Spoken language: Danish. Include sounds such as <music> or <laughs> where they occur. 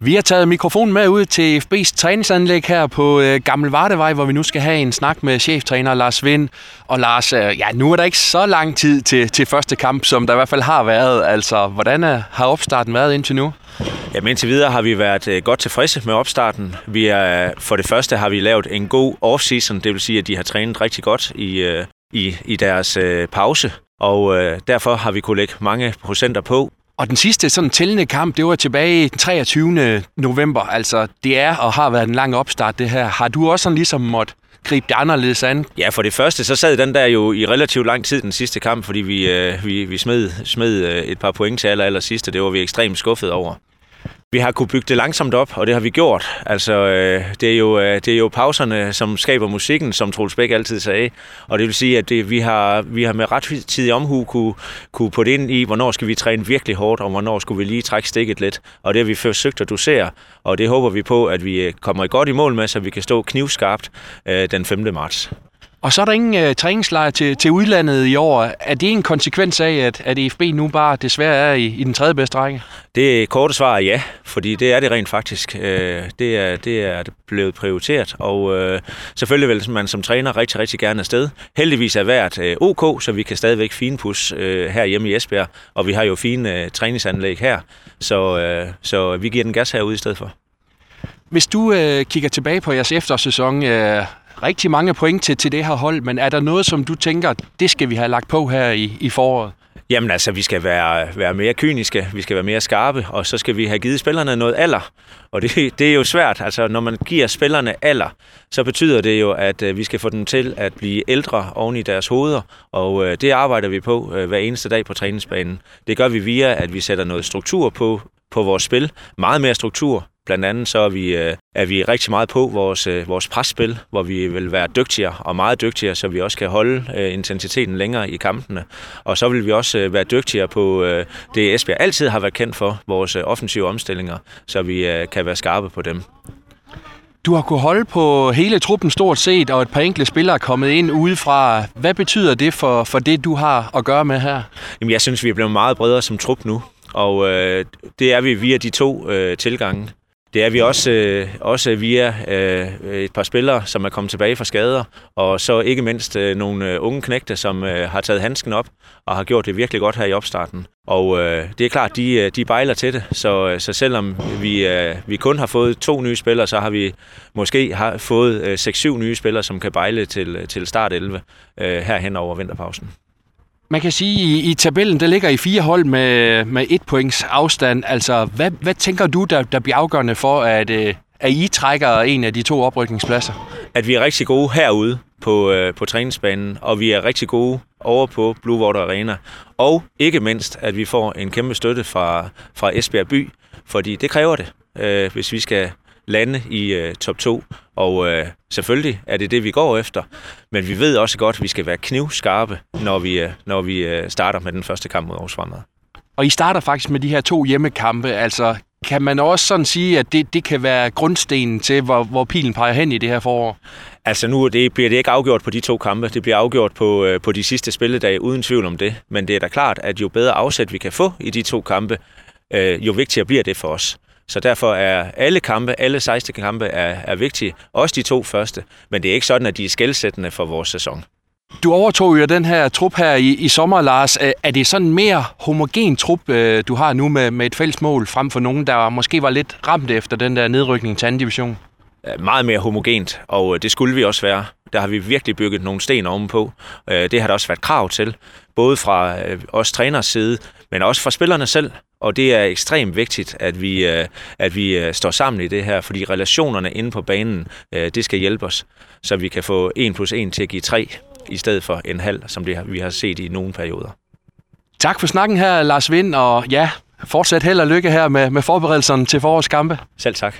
Vi har taget mikrofonen med ud til FB's træningsanlæg her på øh, Gammel Vardevej, hvor vi nu skal have en snak med cheftræner Lars Vind. Og Lars, øh, ja, nu er der ikke så lang tid til, til første kamp, som der i hvert fald har været. Altså, hvordan er, har opstarten været indtil nu? Jamen indtil videre har vi været øh, godt tilfredse med opstarten. Vi er, for det første har vi lavet en god off-season, det vil sige, at de har trænet rigtig godt i, øh, i, i deres øh, pause. Og øh, derfor har vi kunne lægge mange procenter på. Og den sidste sådan tællende kamp, det var tilbage den 23. november. Altså, det er og har været en lang opstart, det her. Har du også sådan ligesom måtte gribe det anderledes an? Ja, for det første, så sad den der jo i relativt lang tid, den sidste kamp, fordi vi, øh, vi, vi smed, smed øh, et par point til aller, aller sidste. Det var vi ekstremt skuffet over. Vi har kunne bygge det langsomt op, og det har vi gjort. Altså, øh, det, er jo, øh, det er jo pauserne, som skaber musikken, som Troels Bæk altid sagde. Og det vil sige, at det, vi, har, vi har med ret tidig omhu kunne, kunne putte ind i, hvornår skal vi træne virkelig hårdt, og hvornår skulle vi lige trække stikket lidt. Og det har vi forsøgt at dosere, og det håber vi på, at vi øh, kommer i godt i mål med, så vi kan stå knivskarpt øh, den 5. marts. Og så er der ingen uh, træningslejr til, til udlandet i år. Er det en konsekvens af, at, at EFB nu bare desværre er i, i den tredje bedste række? Det korte svar er ja, fordi det er det rent faktisk. Uh, det, er, det er blevet prioriteret, og uh, selvfølgelig vil man som træner rigtig, rigtig gerne afsted. Heldigvis er hvert uh, OK, så vi kan stadigvæk finpus uh, her hjemme i Esbjerg, og vi har jo fine uh, træningsanlæg her, så, uh, så vi giver den gas herude i stedet for. Hvis du øh, kigger tilbage på jeres eftersæson, øh, rigtig mange point til, til det her hold, men er der noget, som du tænker, det skal vi have lagt på her i, i foråret? Jamen altså, vi skal være, være mere kyniske, vi skal være mere skarpe, og så skal vi have givet spillerne noget alder. Og det, <laughs> det er jo svært, altså når man giver spillerne alder, så betyder det jo, at øh, vi skal få dem til at blive ældre oven i deres hoveder, og øh, det arbejder vi på øh, hver eneste dag på træningsbanen. Det gør vi via, at vi sætter noget struktur på, på vores spil, meget mere struktur, Blandt andet så er vi, øh, er vi rigtig meget på vores, øh, vores presspil, hvor vi vil være dygtigere og meget dygtigere, så vi også kan holde øh, intensiteten længere i kampene. Og så vil vi også være dygtigere på det, Esbjerg altid har været kendt for, vores offensive omstillinger, så vi kan være skarpe på dem. Du har kunnet holde på hele truppen stort set, og et par enkelte spillere er kommet ind udefra. Hvad betyder det for, for det, du har at gøre med her? Jamen, jeg synes, vi er blevet meget bredere som trup nu. Og øh, det er vi via de to øh, tilgange. Det er vi også, øh, også via øh, et par spillere, som er kommet tilbage fra skader, og så ikke mindst øh, nogle øh, unge knægte, som øh, har taget handsken op og har gjort det virkelig godt her i opstarten. Og øh, det er klart, de, øh, de bejler til det, så, øh, så selvom vi, øh, vi kun har fået to nye spillere, så har vi måske har fået øh, 6-7 nye spillere, som kan bejle til, til start 11 øh, herhen over vinterpausen. Man kan sige, i, i tabellen, der ligger I fire hold med, med et points afstand. Altså, hvad, hvad tænker du, der, der bliver afgørende for, at, øh, at I trækker en af de to oprykningspladser? At vi er rigtig gode herude på, øh, på træningsbanen, og vi er rigtig gode over på Blue Water Arena. Og ikke mindst, at vi får en kæmpe støtte fra, fra Esbjerg by, fordi det kræver det, øh, hvis vi skal lande i øh, top 2. Og øh, selvfølgelig er det det, vi går efter. Men vi ved også godt, at vi skal være knivskarpe, når vi, øh, når vi øh, starter med den første kamp mod Aarhus Fremad. Og I starter faktisk med de her to hjemmekampe. Altså, kan man også sådan sige, at det, det kan være grundstenen til, hvor, hvor pilen peger hen i det her forår? Altså nu det, bliver det ikke afgjort på de to kampe. Det bliver afgjort på, øh, på de sidste spilledage, uden tvivl om det. Men det er da klart, at jo bedre afsæt vi kan få i de to kampe, øh, jo vigtigere bliver det for os. Så derfor er alle kampe, alle 16 kampe er, er vigtige. Også de to første. Men det er ikke sådan, at de er skældsættende for vores sæson. Du overtog jo den her trup her i, i sommer, Lars. Er det sådan en mere homogen trup, øh, du har nu med, med et fælles mål, frem for nogen, der måske var lidt ramt efter den der nedrykning til anden division? Meget mere homogent, og øh, det skulle vi også være. Der har vi virkelig bygget nogle sten ovenpå. Øh, det har der også været krav til, både fra os træners side, men også fra spillerne selv. Og det er ekstremt vigtigt, at vi, øh, at vi øh, står sammen i det her, fordi relationerne inde på banen, øh, det skal hjælpe os, så vi kan få 1 plus 1 til at give 3, i stedet for en halv, som det, vi har set i nogle perioder. Tak for snakken her, Lars Vind, og ja, fortsat held og lykke her med, med forberedelserne til forårskampe. Selv tak.